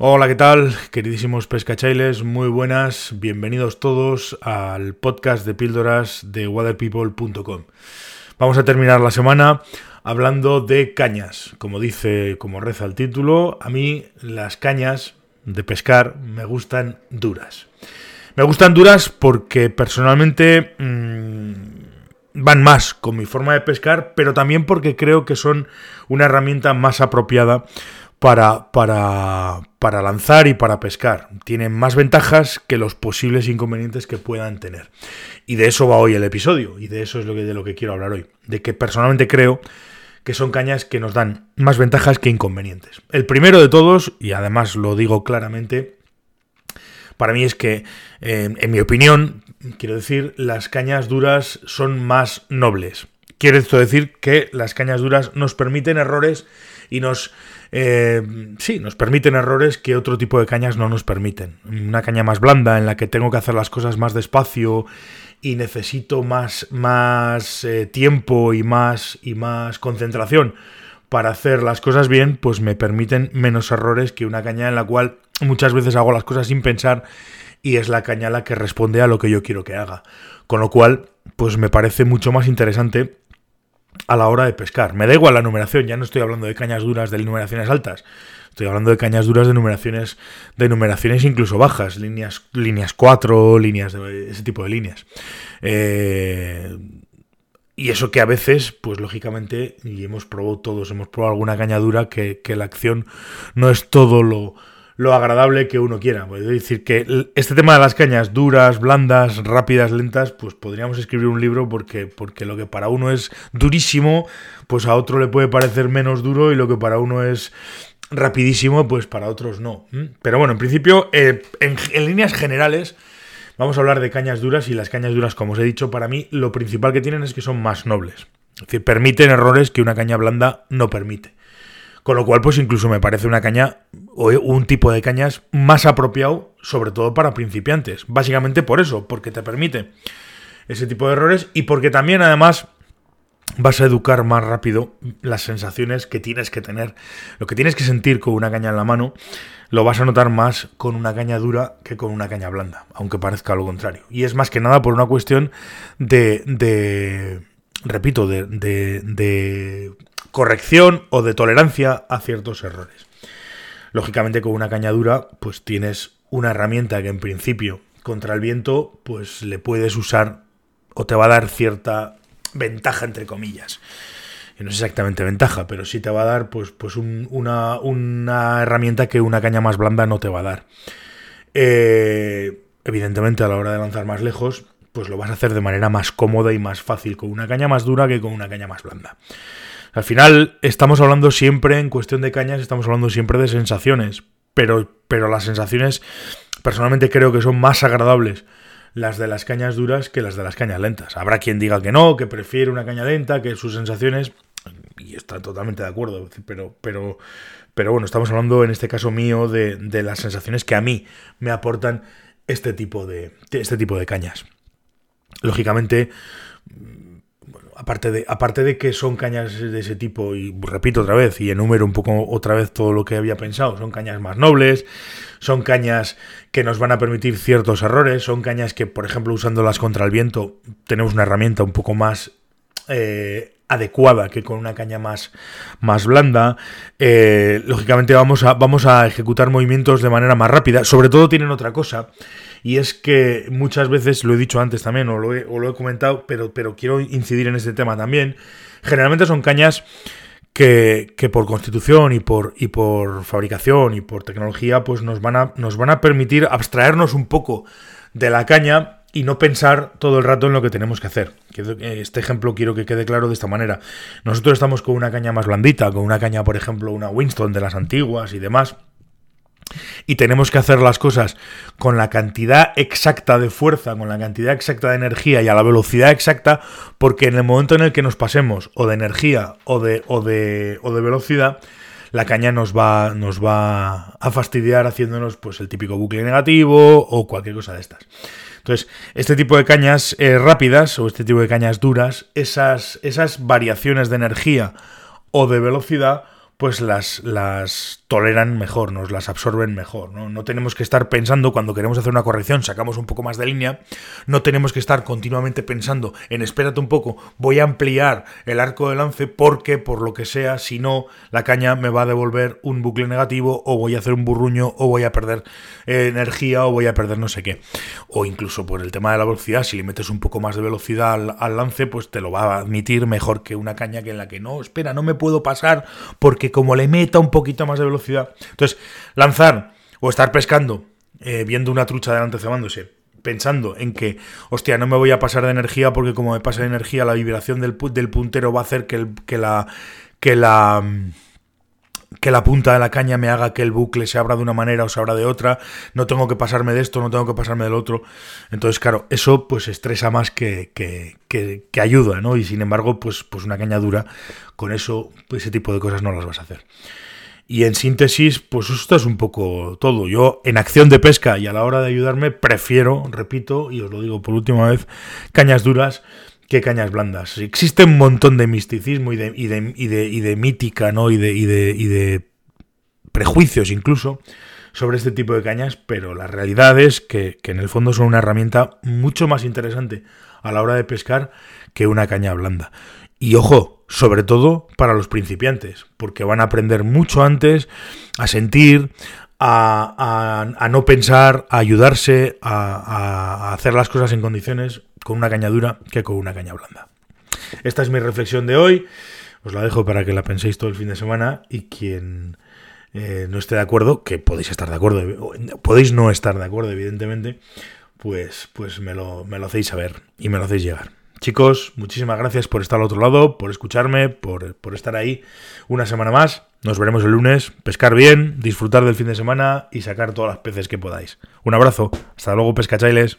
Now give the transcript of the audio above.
Hola, ¿qué tal? Queridísimos pescachailes, muy buenas, bienvenidos todos al podcast de píldoras de waterpeople.com. Vamos a terminar la semana hablando de cañas. Como dice, como reza el título, a mí las cañas de pescar me gustan duras. Me gustan duras porque personalmente mmm, van más con mi forma de pescar, pero también porque creo que son una herramienta más apropiada para, para, para lanzar y para pescar. Tienen más ventajas que los posibles inconvenientes que puedan tener. Y de eso va hoy el episodio, y de eso es lo que, de lo que quiero hablar hoy. De que personalmente creo que son cañas que nos dan más ventajas que inconvenientes. El primero de todos, y además lo digo claramente, para mí es que, eh, en mi opinión, quiero decir, las cañas duras son más nobles. Quiere esto decir que las cañas duras nos permiten errores y nos eh, sí, nos permiten errores que otro tipo de cañas no nos permiten. Una caña más blanda en la que tengo que hacer las cosas más despacio y necesito más, más eh, tiempo y más, y más concentración para hacer las cosas bien, pues me permiten menos errores que una caña en la cual muchas veces hago las cosas sin pensar y es la caña la que responde a lo que yo quiero que haga. Con lo cual, pues me parece mucho más interesante a la hora de pescar. Me da igual la numeración, ya no estoy hablando de cañas duras de numeraciones altas. Estoy hablando de cañas duras de numeraciones, de numeraciones incluso bajas, líneas, líneas 4, líneas de ese tipo de líneas. Eh, y eso que a veces, pues lógicamente, y hemos probado todos, hemos probado alguna caña dura que, que la acción no es todo lo, lo agradable que uno quiera. Es decir, que este tema de las cañas duras, blandas, rápidas, lentas, pues podríamos escribir un libro porque, porque lo que para uno es durísimo, pues a otro le puede parecer menos duro y lo que para uno es rapidísimo, pues para otros no. Pero bueno, en principio, eh, en, en líneas generales, vamos a hablar de cañas duras y las cañas duras, como os he dicho, para mí lo principal que tienen es que son más nobles. Es decir, permiten errores que una caña blanda no permite. Con lo cual, pues incluso me parece una caña o un tipo de cañas más apropiado, sobre todo para principiantes. Básicamente por eso, porque te permite ese tipo de errores y porque también además vas a educar más rápido las sensaciones que tienes que tener. Lo que tienes que sentir con una caña en la mano, lo vas a notar más con una caña dura que con una caña blanda, aunque parezca lo contrario. Y es más que nada por una cuestión de, de repito, de, de, de corrección o de tolerancia a ciertos errores. Lógicamente con una cañadura pues tienes una herramienta que en principio contra el viento pues le puedes usar o te va a dar cierta ventaja entre comillas. Y no es exactamente ventaja, pero sí te va a dar pues, pues una, una, herramienta que una caña más blanda no te va a dar. Eh, evidentemente a la hora de lanzar más lejos pues lo vas a hacer de manera más cómoda y más fácil con una caña más dura que con una caña más blanda. Al final estamos hablando siempre, en cuestión de cañas, estamos hablando siempre de sensaciones, pero, pero las sensaciones personalmente creo que son más agradables las de las cañas duras que las de las cañas lentas. Habrá quien diga que no, que prefiere una caña lenta, que sus sensaciones, y está totalmente de acuerdo, pero, pero, pero bueno, estamos hablando en este caso mío de, de las sensaciones que a mí me aportan este tipo de, este tipo de cañas. Lógicamente, aparte de, aparte de que son cañas de ese tipo, y repito otra vez, y enumero un poco otra vez todo lo que había pensado, son cañas más nobles, son cañas que nos van a permitir ciertos errores, son cañas que, por ejemplo, usándolas contra el viento, tenemos una herramienta un poco más eh, adecuada que con una caña más, más blanda. Eh, lógicamente vamos a, vamos a ejecutar movimientos de manera más rápida. Sobre todo tienen otra cosa, y es que muchas veces, lo he dicho antes también, o lo he, lo he comentado, pero, pero quiero incidir en este tema también, generalmente son cañas que, que, por constitución y por, y por fabricación y por tecnología, pues nos van, a, nos van a permitir abstraernos un poco de la caña y no pensar todo el rato en lo que tenemos que hacer. Este ejemplo quiero que quede claro de esta manera. Nosotros estamos con una caña más blandita, con una caña, por ejemplo, una Winston de las antiguas y demás. Y tenemos que hacer las cosas con la cantidad exacta de fuerza, con la cantidad exacta de energía y a la velocidad exacta, porque en el momento en el que nos pasemos o de energía o de, o de, o de velocidad, la caña nos va, nos va a fastidiar haciéndonos pues el típico bucle negativo o cualquier cosa de estas. Entonces, este tipo de cañas eh, rápidas o este tipo de cañas duras, esas, esas variaciones de energía o de velocidad, pues las, las toleran mejor, nos las absorben mejor. ¿no? no tenemos que estar pensando cuando queremos hacer una corrección, sacamos un poco más de línea, no tenemos que estar continuamente pensando en espérate un poco, voy a ampliar el arco de lance porque por lo que sea, si no, la caña me va a devolver un bucle negativo o voy a hacer un burruño o voy a perder eh, energía o voy a perder no sé qué. O incluso por el tema de la velocidad, si le metes un poco más de velocidad al, al lance, pues te lo va a admitir mejor que una caña que en la que no, espera, no me puedo pasar porque como le meta un poquito más de velocidad. Entonces, lanzar o estar pescando, eh, viendo una trucha delante cebándose, pensando en que, hostia, no me voy a pasar de energía porque como me pasa de energía, la vibración del, del puntero va a hacer que, el, que la... que la que la punta de la caña me haga que el bucle se abra de una manera o se abra de otra, no tengo que pasarme de esto, no tengo que pasarme del otro. Entonces, claro, eso pues estresa más que, que, que, ayuda, ¿no? Y sin embargo, pues, pues una caña dura, con eso, pues ese tipo de cosas no las vas a hacer. Y en síntesis, pues esto es un poco todo. Yo en acción de pesca y a la hora de ayudarme prefiero, repito, y os lo digo por última vez, cañas duras que cañas blandas. Existe un montón de misticismo y de, y de, y de, y de mítica, ¿no? Y de, y de, y de prejuicios incluso sobre este tipo de cañas, pero la realidad es que, que en el fondo son una herramienta mucho más interesante a la hora de pescar que una caña blanda. Y ojo, sobre todo para los principiantes, porque van a aprender mucho antes a sentir, a, a, no pensar, a ayudarse, a, hacer las cosas en condiciones con una caña dura que con una caña blanda. Esta es mi reflexión de hoy. Os la dejo para que la penséis todo el fin de semana y quien eh, no esté de acuerdo, que podéis estar de acuerdo, podéis no estar de acuerdo, evidentemente, pues, pues me, lo, me lo hacéis saber y me lo hacéis llegar. Chicos, muchísimas gracias por estar al otro lado, por escucharme, por, por, estar ahí una semana más. Nos veremos el lunes. Pescar bien, disfrutar del fin de semana y sacar todas las peces que podáis. Un abrazo. Hasta luego, pescachailes.